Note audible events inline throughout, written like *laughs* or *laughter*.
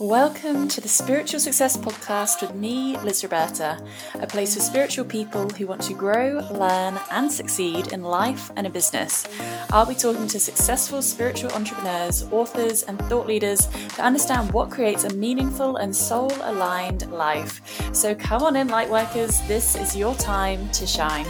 Welcome to the Spiritual Success Podcast with me, Liz Roberta, a place for spiritual people who want to grow, learn, and succeed in life and in business. I'll be talking to successful spiritual entrepreneurs, authors, and thought leaders to understand what creates a meaningful and soul aligned life. So come on in, lightworkers, this is your time to shine.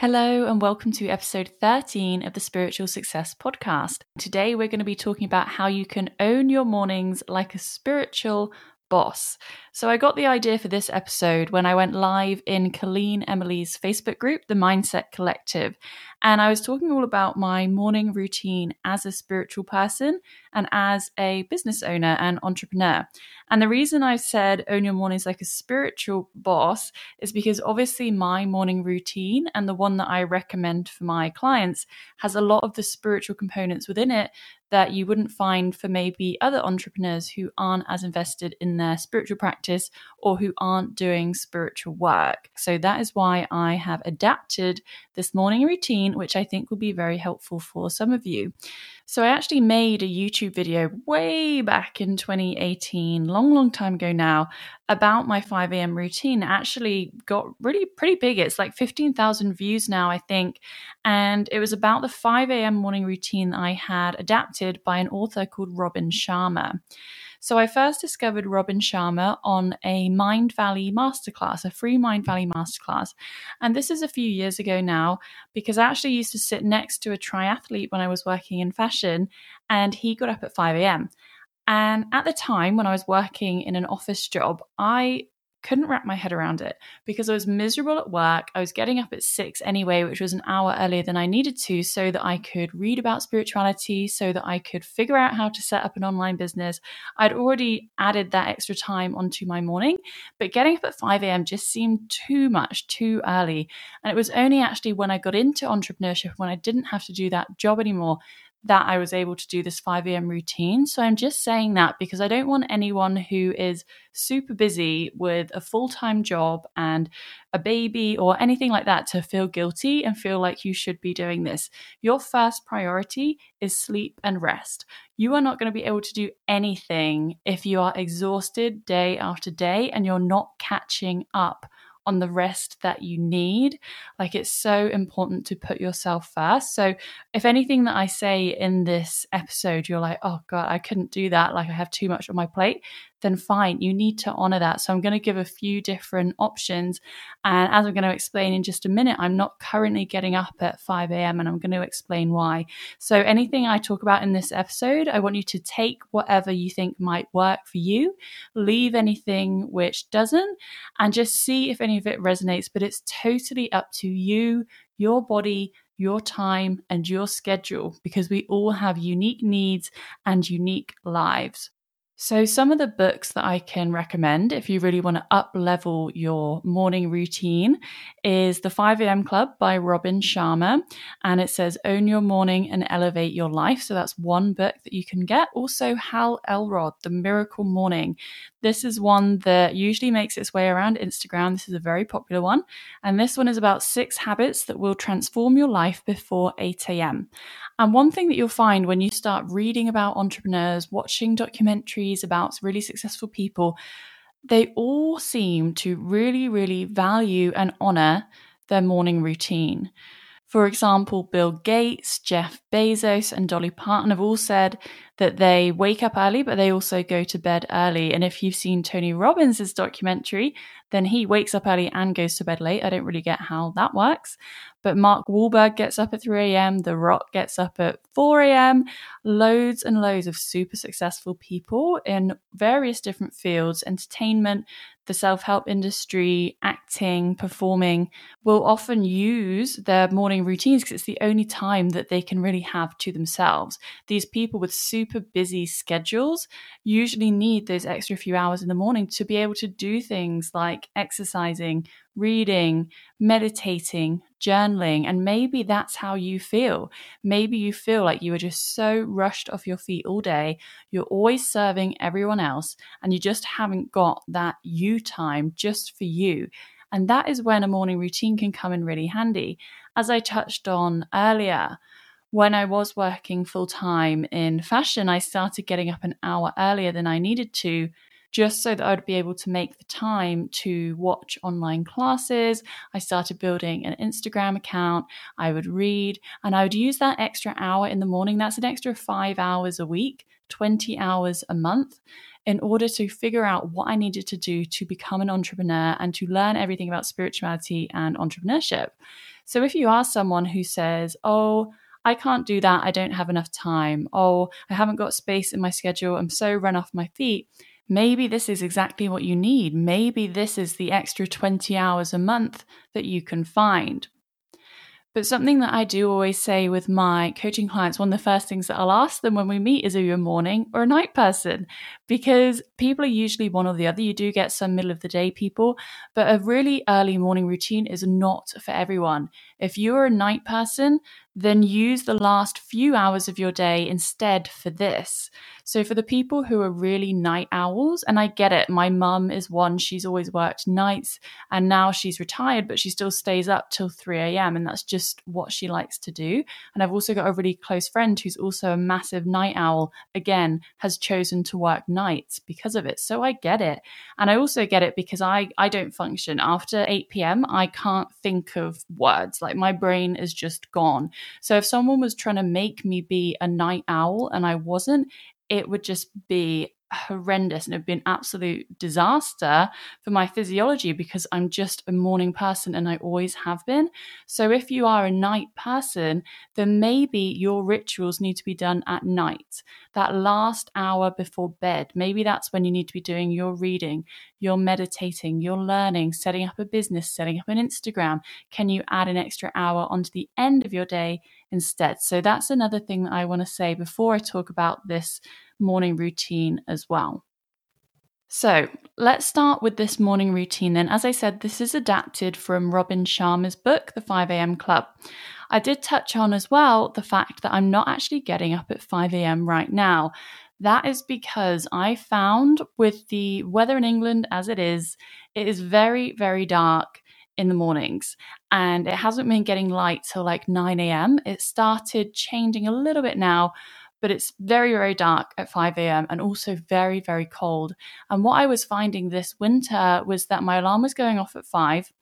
Hello, and welcome to episode 13 of the Spiritual Success Podcast. Today, we're going to be talking about how you can own your mornings like a spiritual boss. So, I got the idea for this episode when I went live in Colleen Emily's Facebook group, the Mindset Collective. And I was talking all about my morning routine as a spiritual person and as a business owner and entrepreneur. And the reason I said own your mornings like a spiritual boss is because obviously my morning routine and the one that I recommend for my clients has a lot of the spiritual components within it that you wouldn't find for maybe other entrepreneurs who aren't as invested in their spiritual practice or who aren't doing spiritual work. So that is why I have adapted this morning routine, which I think will be very helpful for some of you. So I actually made a YouTube video way back in 2018, long, long time ago now, about my 5 a.m. routine. Actually got really pretty big. It's like 15,000 views now, I think. And it was about the 5 a.m. morning routine that I had adapted by an author called Robin Sharma. So I first discovered Robin Sharma on a Mindvalley masterclass, a free Mindvalley masterclass. And this is a few years ago now because I actually used to sit next to a triathlete when I was working in fashion, and he got up at 5 a.m. And at the time when I was working in an office job, I couldn't wrap my head around it because I was miserable at work. I was getting up at six anyway, which was an hour earlier than I needed to, so that I could read about spirituality, so that I could figure out how to set up an online business. I'd already added that extra time onto my morning, but getting up at 5 a.m. just seemed too much, too early. And it was only actually when I got into entrepreneurship, when I didn't have to do that job anymore, that I was able to do this 5 a.m. routine. So I'm just saying that because I don't want anyone who is super busy with a full time job and a baby or anything like that to feel guilty and feel like you should be doing this. Your first priority is sleep and rest. You are not going to be able to do anything if you are exhausted day after day and you're not catching up on the rest that you need. Like it's so important to put yourself first. So, if anything that I say in this episode, you're like, oh God, I couldn't do that, like I have too much on my plate, then fine, you need to honor that. So I'm going to give a few different options. And as I'm going to explain in just a minute, I'm not currently getting up at 5 a.m. and I'm going to explain why. So anything I talk about in this episode, I want you to take whatever you think might work for you, leave anything which doesn't, and just see if any of it resonates. But it's totally up to you, your body, your time and your schedule because we all have unique needs and unique lives. So, some of the books that I can recommend if you really want to up level your morning routine is The 5 a.m. Club by Robin Sharma. And it says Own Your Morning and Elevate Your Life. So, that's one book that you can get. Also, Hal Elrod, The Miracle Morning. This is one that usually makes its way around Instagram. This is a very popular one. And this one is about six habits that will transform your life before 8 a.m. And one thing that you'll find when you start reading about entrepreneurs, watching documentaries about really successful people, they all seem to really, really value and honor their morning routine. For example, Bill Gates, Jeff Bezos, and Dolly Parton have all said that they wake up early, but they also go to bed early. And if you've seen Tony Robbins' documentary, then he wakes up early and goes to bed late. I don't really get how that works. But Mark Wahlberg gets up at 3 a.m., The Rock gets up at 4 a.m. Loads and loads of super successful people in various different fields entertainment, the self help industry, acting, performing will often use their morning routines because it's the only time that they can really have to themselves. These people with super busy schedules usually need those extra few hours in the morning to be able to do things like exercising, reading, meditating, journaling, and maybe that's how you feel. Maybe you feel like you are just so rushed off your feet all day, you're always serving everyone else, and you just haven't got that you time just for you. And that is when a morning routine can come in really handy. As I touched on earlier, when I was working full time in fashion, I started getting up an hour earlier than I needed to just so that I'd be able to make the time to watch online classes. I started building an Instagram account. I would read and I would use that extra hour in the morning. That's an extra five hours a week, 20 hours a month in order to figure out what I needed to do to become an entrepreneur and to learn everything about spirituality and entrepreneurship. So if you are someone who says, Oh, I can't do that. I don't have enough time. Oh, I haven't got space in my schedule. I'm so run off my feet maybe this is exactly what you need. Maybe this is the extra 20 hours a month that you can find. But something that I do always say with my coaching clients, one of the first things that I'll ask them when we meet is are you a morning or a night person? Because people are usually one or the other. You do get some middle of the day people, but a really early morning routine is not for everyone. If you're a night person, then use the last few hours of your day instead for this. So, for the people who are really night owls, and I get it, my mum is one, she's always worked nights and now she's retired, but she still stays up till 3 a.m. and that's just what she likes to do. And I've also got a really close friend who's also a massive night owl, again, has chosen to work nights because of it. So, I get it. And I also get it because I, I don't function after 8 p.m., I can't think of words. Like my brain is just gone. So if someone was trying to make me be a night owl and I wasn't, it would just be horrendous and it'd be an absolute disaster for my physiology because I'm just a morning person and I always have been. So if you are a night person, then maybe your rituals need to be done at night, that last hour before bed. Maybe that's when you need to be doing your reading, your meditating, your learning, setting up a business, setting up an Instagram. Can you add an extra hour onto the end of your day instead? So that's another thing that I want to say before I talk about this morning routine as well. So let's start with this morning routine then. As I said, this is adapted from Robin Sharma's book, The 5am Club. I did touch on as well the fact that I'm not actually getting up at 5am right now. That is because I found with the weather in England as it is, it is very, very dark in the mornings and it hasn't been getting light till like 9 a.m. It started changing a little bit now, but it's very, very dark at 5 a.m. and also very, very cold. And what I was finding this winter was that my alarm was going off at 5.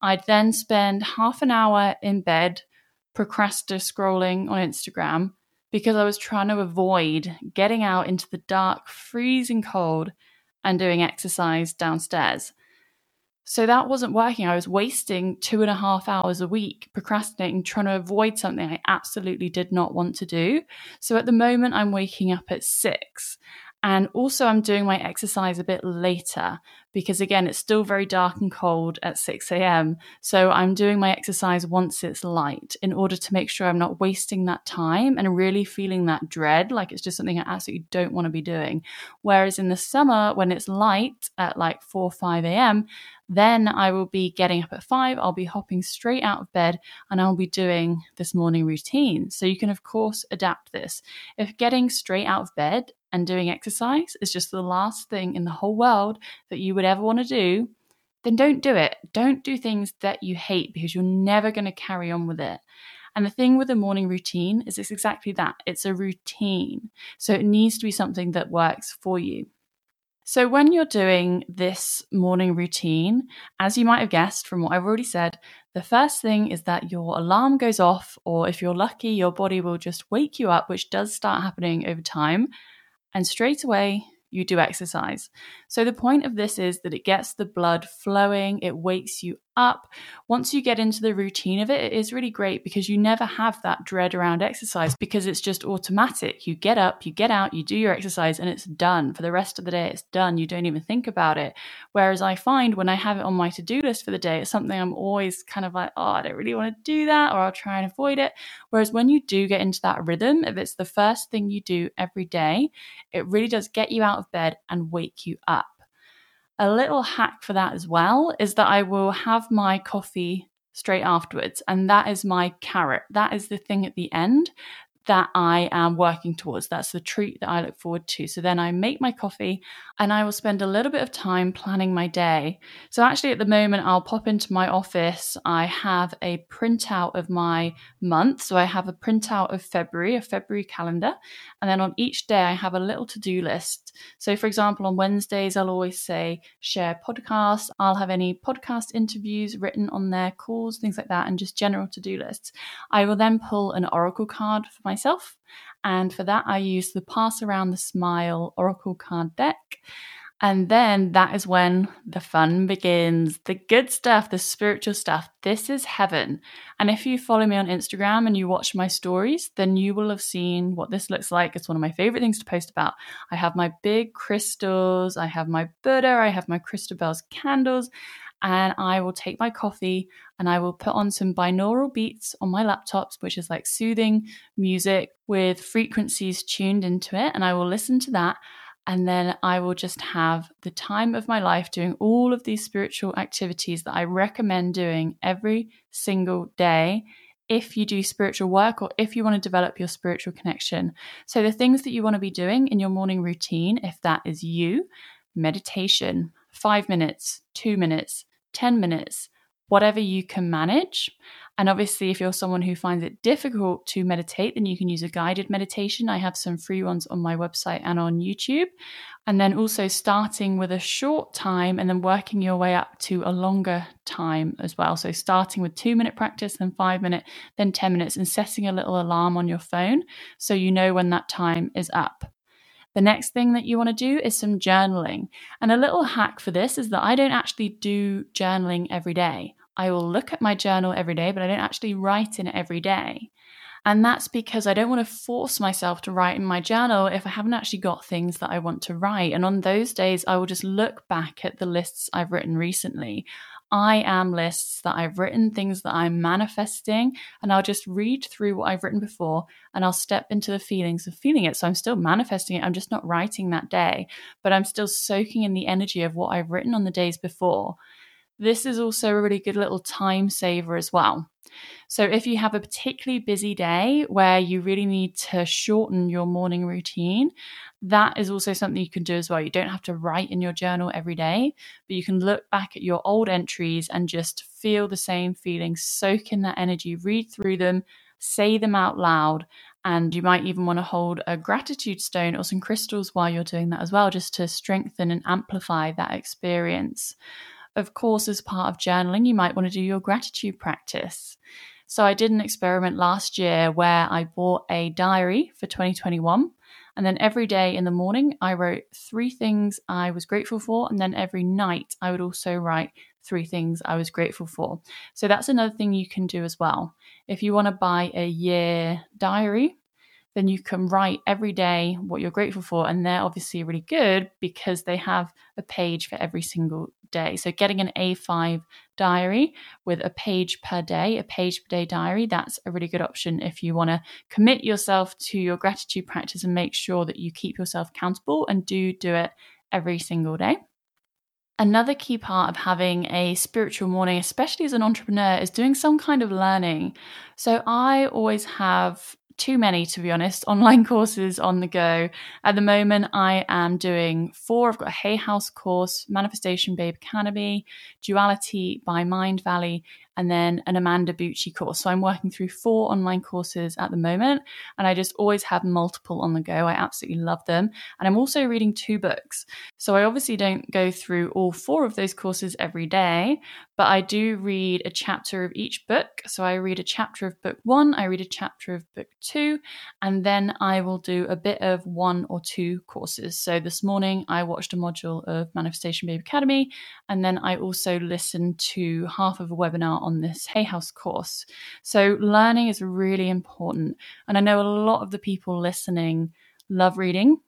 I'd then spend half an hour in bed procrastinating scrolling on Instagram because I was trying to avoid getting out into the dark, freezing cold and doing exercise downstairs. So that wasn't working. I was wasting two and a half hours a week procrastinating, trying to avoid something I absolutely did not want to do. So at the moment, I'm waking up at six. And also, I'm doing my exercise a bit later because, again, it's still very dark and cold at 6 a.m. So, I'm doing my exercise once it's light in order to make sure I'm not wasting that time and really feeling that dread like it's just something I absolutely don't want to be doing. Whereas in the summer, when it's light at like 4 5 a.m., then I will be getting up at five, I'll be hopping straight out of bed, and I'll be doing this morning routine. So you can, of course, adapt this. If getting straight out of bed and doing exercise is just the last thing in the whole world that you would ever want to do, then don't do it. Don't do things that you hate because you're never going to carry on with it. And the thing with a morning routine is it's exactly that it's a routine. So it needs to be something that works for you. So, when you're doing this morning routine, as you might have guessed from what I've already said, the first thing is that your alarm goes off, or if you're lucky, your body will just wake you up, which does start happening over time. And straight away, you do exercise. So, the point of this is that it gets the blood flowing, it wakes you up. Once you get into the routine of it, it is really great because you never have that dread around exercise because it's just automatic. You get up, you get out, you do your exercise, and it's done. For the rest of the day, it's done. You don't even think about it. Whereas I find when I have it on my to do list for the day, it's something I'm always kind of like, oh, I don't really want to do that, or I'll try and avoid it. Whereas when you do get into that rhythm, if it's the first thing you do every day, it really does get you out of bed and wake you up. A little hack for that as well is that I will have my coffee straight afterwards, and that is my carrot. That is the thing at the end. that I am working towards. That's the treat that I look forward to. So then I make my coffee and I will spend a little bit of time planning my day. So actually, at the moment, I'll pop into my office. I have a printout of my month. So I have a printout of February, a February calendar. And then on each day, I have a little to do list. So, for example, on Wednesdays, I'll always say share podcast. I'll have any podcast interviews written on there, calls, things like that, and just general to do lists. I will then pull an oracle card for myself. And for that, I use the Pass Around the Smile Oracle card deck. And then that is when the fun begins the good stuff, the spiritual stuff. This is heaven. And if you follow me on Instagram and you watch my stories, then you will have seen what this looks like. It's one of my favorite things to post about. I have my big crystals, I have my Buddha, I have my Crystal Bells candles, and I will take my coffee and I will put on some binaural beats on my laptops, which is like soothing music with frequencies tuned into it. And I will listen to that. And then I will just have the time of my life doing all of these spiritual activities that I recommend doing every single day if you do spiritual work or if you want to develop your spiritual connection. So, the things that you want to be doing in your morning routine, if that is you, meditation, five minutes, two minutes, 10 minutes, whatever you can manage. And obviously, if you're someone who finds it difficult to meditate, then you can use a guided meditation. I have some free ones on my website and on YouTube. And then also starting with a short time and then working your way up to a longer time as well. So starting with two minute practice, then five minute, then 10 minutes, and setting a little alarm on your phone so you know when that time is up. The next thing that you want to do is some journaling. And a little hack for this is that I don't actually do journaling every day. I will look at my journal every day, but I don't actually write in it every day. And that's because I don't want to force myself to write in my journal if I haven't actually got things that I want to write. And on those days, I will just look back at the lists I've written recently. I am lists that I've written, things that I'm manifesting, and I'll just read through what I've written before and I'll step into the feelings of feeling it. So I'm still manifesting it. I'm just not writing that day, but I'm still soaking in the energy of what I've written on the days before. This is also a really good little time saver as well. So, if you have a particularly busy day where you really need to shorten your morning routine, that is also something you can do as well. You don't have to write in your journal every day, but you can look back at your old entries and just feel the same feelings, soak in that energy, read through them, say them out loud. And you might even want to hold a gratitude stone or some crystals while you're doing that as well, just to strengthen and amplify that experience. Of course, as part of journaling, you might want to do your gratitude practice. So, I did an experiment last year where I bought a diary for 2021. And then every day in the morning, I wrote three things I was grateful for. And then every night, I would also write three things I was grateful for. So that's another thing you can do as well. If you want to buy a year diary, then you can write every day what you're grateful for. And they're obviously really good because they have a page for every single day. So getting an A5 diary with a page per day, a page per day diary, that's a really good option if you want to commit yourself to your gratitude practice and make sure that you keep yourself accountable and do do it every single day. Another key part of having a spiritual morning, especially as an entrepreneur, is doing some kind of learning. So I always have too many, to be honest, *laughs* online courses on the go. At the moment, I am doing four. I've got a Hay House course, Manifestation Babe Academy, Duality by Mindvalley, and then an Amanda Bucci course. So I'm working through four online courses at the moment, and I just always have multiple on the go. I absolutely love them. And I'm also reading two books. So I obviously don't go through all four of those courses every day, but I do read a chapter of each book. So I read a chapter of book one, I read a chapter of book two, and then I will do a bit of one or two courses. So this morning I watched a module of Manifestation Babe Academy, and then I also listened to half of a webinar on this Hay House course. So, learning is really important. And I know a lot of the people listening love reading.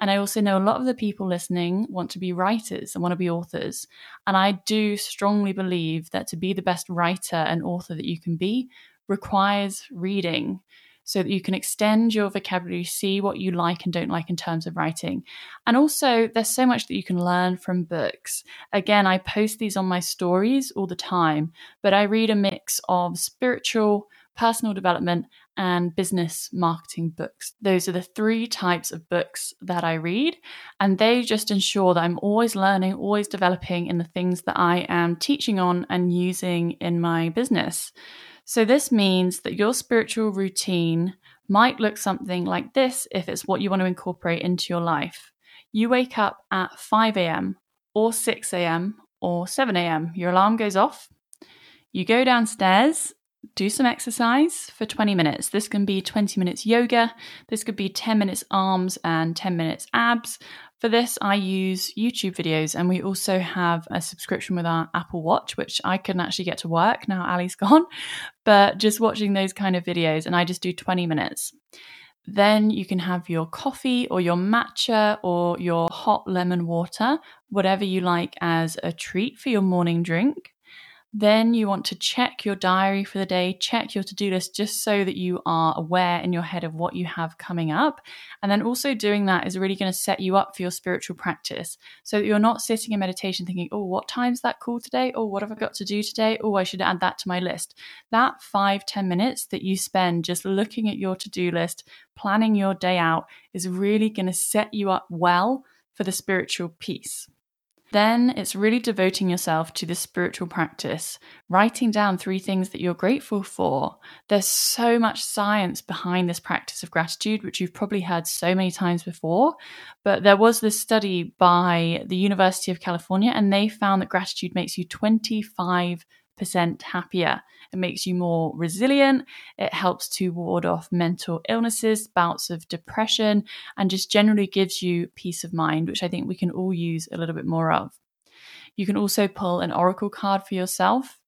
And I also know a lot of the people listening want to be writers and want to be authors. And I do strongly believe that to be the best writer and author that you can be requires reading so that you can extend your vocabulary, see what you like and don't like in terms of writing. And also, there's so much that you can learn from books. Again, I post these on my stories all the time, but I read a mix of spiritual, personal development, and business marketing books. Those are the three types of books that I read, and they just ensure that I'm always learning, always developing in the things that I am teaching on and using in my business. So, this means that your spiritual routine might look something like this if it's what you want to incorporate into your life. You wake up at 5 a.m. or 6 a.m. or 7 a.m. Your alarm goes off. You go downstairs, do some exercise for 20 minutes. This can be 20 minutes yoga, this could be 10 minutes arms and 10 minutes abs. For this, I use YouTube videos, and we also have a subscription with our Apple Watch, which I couldn't actually get to work now Ali's *laughs* gone. But just watching those kind of videos, and I just do 20 minutes. Then you can have your coffee or your matcha or your hot lemon water, whatever you like as a treat for your morning drink. Then you want to check your diary for the day, check your to do list just so that you are aware in your head of what you have coming up. And then also doing that is really going to set you up for your spiritual practice so that you're not sitting in meditation thinking, oh, what time's that call today? Oh, what have I got to do today? Oh, I should add that to my list. That five ten minutes that you spend just looking at your to do list, planning your day out is really going to set you up well for the spiritual piece. Then it's really devoting yourself to the spiritual practice, writing down three things that you're grateful for. There's so much science behind this practice of gratitude, which you've probably heard so many times before. But there was this study by the University of California, and they found that gratitude makes you 25 percent happier. It makes you more resilient. It helps to ward off mental illnesses, bouts of depression, and just generally gives you peace of mind, which I think we can all use a little bit more of. You can also pull an oracle card for yourself.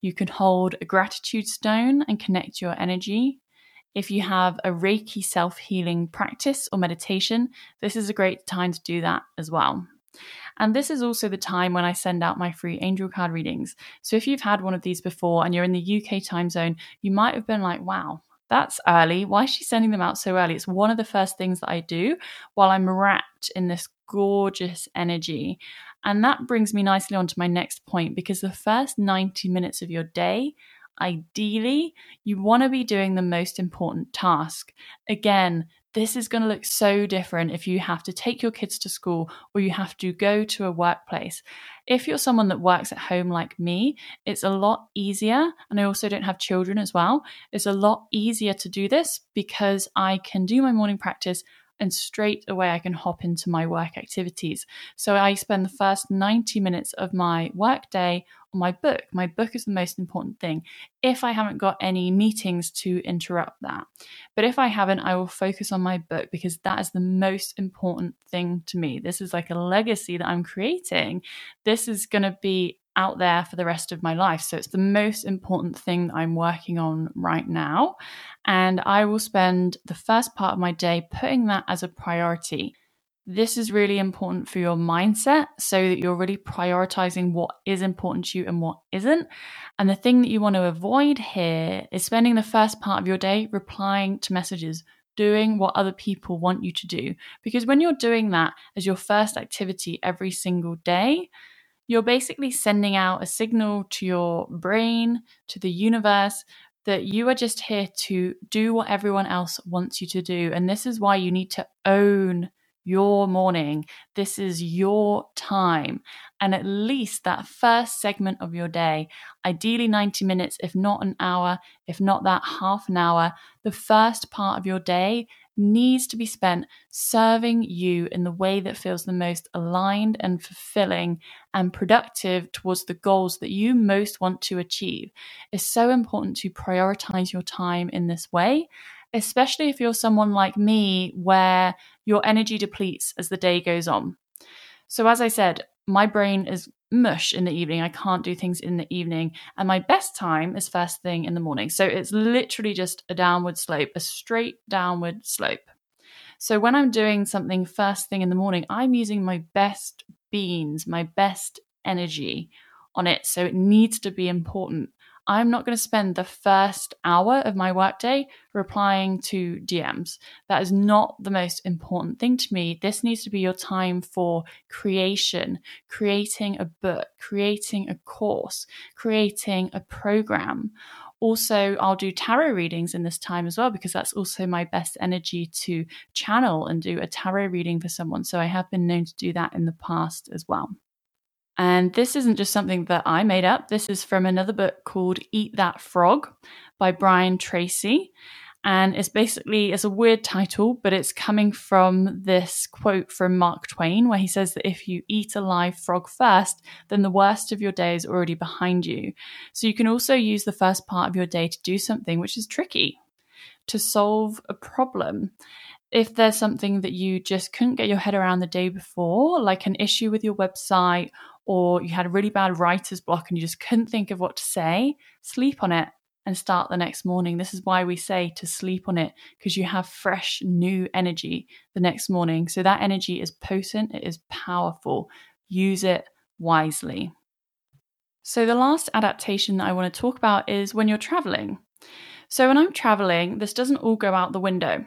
You can hold a gratitude stone and connect your energy. If you have a Reiki self healing practice or meditation, this is a great time to do that as well. And this is also the time when I send out my free angel card readings. So if you've had one of these before and you're in the UK time zone, you might have been like, wow, that's early. Why is she sending them out so early? It's one of the first things that I do while I'm wrapped in this gorgeous energy. And that brings me nicely on to my next point because the first 90 minutes of your day ideally, you want to be doing the most important task. Again, this is going to look so different if you have to take your kids to school or you have to go to a workplace. If you're someone that works at home like me, it's a lot easier. And I also don't have children as well. It's a lot easier to do this because I can do my morning practice and straight away I can hop into my work activities. So I spend the first 90 minutes of my work day my book. My book is the most important thing if I haven't got any meetings to interrupt that. But if I haven't, I will focus on my book because that is the most important thing to me. This is like a legacy that I'm creating. This is going to be out there for the rest of my life. So it's the most important thing that I'm working on right now. And I will spend the first part of my day putting that as a priority. This is really important for your mindset so that you're really prioritizing what is important to you and what isn't. And the thing that you want to avoid here is spending the first part of your day replying to messages, doing what other people want you to do. Because when you're doing that as your first activity every single day, you're basically sending out a signal to your brain, to the universe, that you are just here to do what everyone else wants you to do. And this is why you need to own your morning. This is your time. And at least that first segment of your day, ideally 90 minutes, if not an hour, if not that half an hour, the first part of your day needs to be spent serving you in the way that feels the most aligned and fulfilling and productive towards the goals that you most want to achieve. It's so important to prioritize your time in this way, especially if you're someone like me where your energy depletes as the day goes on. So, as I said, my brain is mush in the evening. I can't do things in the evening. And my best time is first thing in the morning. So it's literally just a downward slope, a straight downward slope. So when I'm doing something first thing in the morning, I'm using my best beans, my best energy on it. So it needs to be important. I'm not going to spend the first hour of my workday replying to DMs. That is not the most important thing to me. This needs to be your time for creation, creating a book, creating a course, creating a program Also, I'll do tarot readings in this time as well because that's also my best energy to channel and do a tarot reading for someone. So I have been known to do that in the past as well. And this isn't just something that I made up. This is from another book called Eat That Frog by Brian Tracy. And it's basically it's a weird title but it's coming from this quote from mark twain where he says that if you eat a live frog first then the worst of your day is already behind you. So you can also use the first part of your day to do something which is tricky to solve a problem. If there's something that you just couldn't get your head around the day before like an issue with your website or you had a really bad writer's block and you just couldn't think of what to say sleep on it and start the next morning. This is why we say to sleep on it because you have fresh, new energy the next morning. So that energy is potent, it is powerful. Use it wisely. So, the last adaptation that I want to talk about is when you're traveling. So, when I'm traveling, this doesn't all go out the window.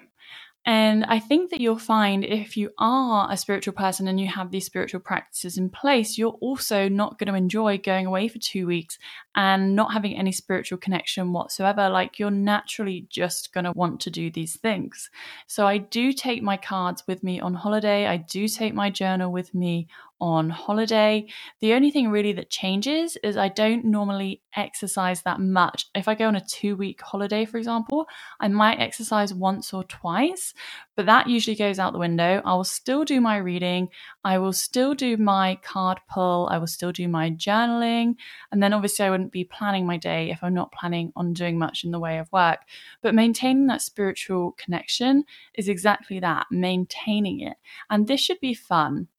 And I think that you'll find if you are a spiritual person and you have these spiritual practices in place, you're also not going to enjoy going away for two weeks and not having any spiritual connection whatsoever. Like you're naturally just going to want to do these things. So I do take my cards with me on holiday. I do take my journal with me on holiday. The only thing really that changes is I don't normally exercise that much. If I go on a two week holiday, for example, I might exercise once or twice, but that usually goes out the window. I will still do my reading, I will still do my card pull, I will still do my journaling, and then obviously I wouldn't be planning my day if I'm not planning on doing much in the way of work. But maintaining that spiritual connection is exactly that maintaining it. And this should be fun.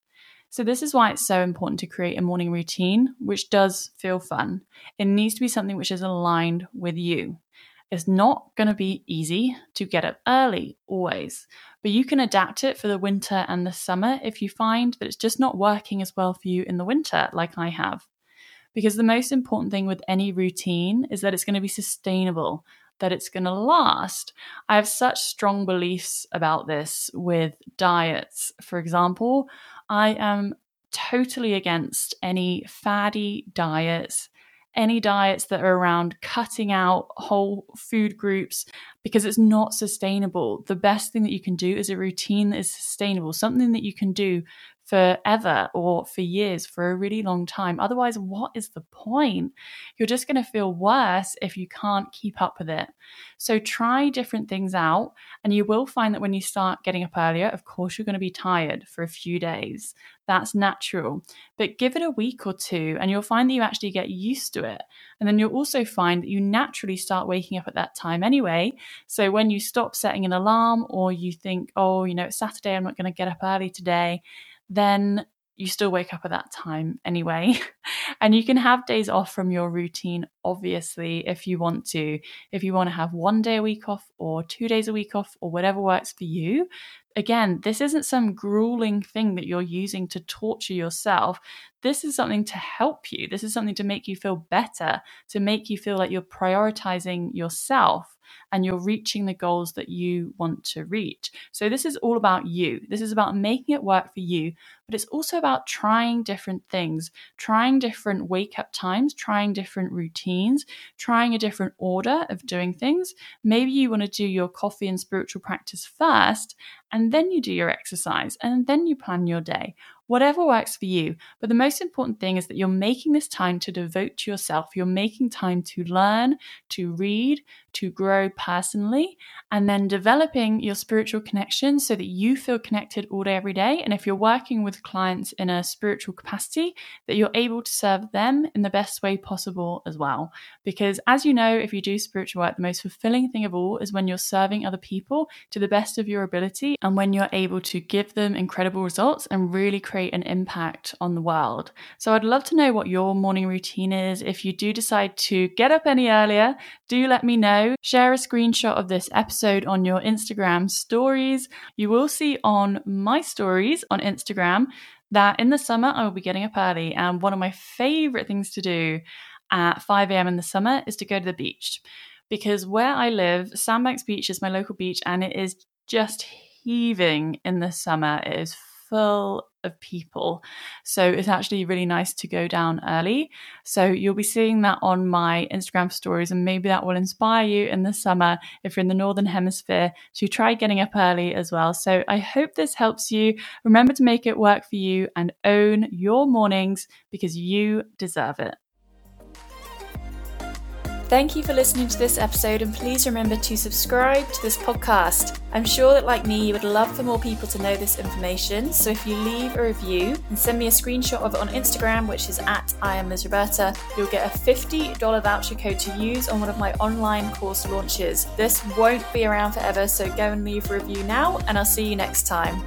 So, this is why it's so important to create a morning routine which does feel fun. It needs to be something which is aligned with you. It's not going to be easy to get up early always, but you can adapt it for the winter and the summer if you find that it's just not working as well for you in the winter, like I have. Because the most important thing with any routine is that it's going to be sustainable, that it's going to last. I have such strong beliefs about this with diets. For example, I am totally against any faddy diets, any diets that are around cutting out whole food groups because it's not sustainable. The best thing that you can do is a routine that is sustainable, something that you can do forever or for years, for a really long time. Otherwise, what is the point? You're just going to feel worse if you can't keep up with it. So try different things out, and you will find that when you start getting up earlier, of course, you're going to be tired for a few days. That's natural. But give it a week or two, and you'll find that you actually get used to it. And then you'll also find that you naturally start waking up at that time anyway. So when you stop setting an alarm, or you think, oh, you know, it's Saturday, I'm not going to get up early today then you still wake up at that time anyway. *laughs* and you can have days off from your routine, obviously, if you want to. If you want to have one day a week off or two days a week off or whatever works for you. Again, this isn't some grueling thing that you're using to torture yourself. This is something to help you. This is something to make you feel better, to make you feel like you're prioritizing yourself and you're reaching the goals that you want to reach. So, this is all about you. This is about making it work for you, but it's also about trying different things, trying different wake up times, trying different routines, trying a different order of doing things. Maybe you want to do your coffee and spiritual practice first, and then you do your exercise, and then you plan your day whatever works for you. But the most important thing is that you're making this time to devote to yourself. You're making time to learn, to read, to grow personally, and then developing your spiritual connection so that you feel connected all day, every day. And if you're working with clients in a spiritual capacity, that you're able to serve them in the best way possible as well. Because as you know, if you do spiritual work, the most fulfilling thing of all is when you're serving other people to the best of your ability and when you're able to give them incredible results and really create an impact on the world. So I'd love to know what your morning routine is. If you do decide to get up any earlier, do let me know. Share a screenshot of this episode on your Instagram stories. You will see on my stories on Instagram that in the summer I will be getting up early. And one of my favorite things to do at 5 a.m. in the summer is to go to the beach. Because where I live, Sandbanks Beach is my local beach and it is just heaving in the summer. It is full of people. So it's actually really nice to go down early. So you'll be seeing that on my Instagram stories, and maybe that will inspire you in the summer if you're in the Northern Hemisphere to try getting up early as well. So I hope this helps you. Remember to make it work for you and own your mornings because you deserve it. Thank you for listening to this episode, and please remember to subscribe to this podcast. I'm sure that, like me, you would love for more people to know this information. So if you leave a review and send me a screenshot of it on Instagram, which is at I am Liz Roberta, you'll get a $50 voucher code to use on one of my online course launches. This won't be around forever, so go and leave a review now, and I'll see you next time.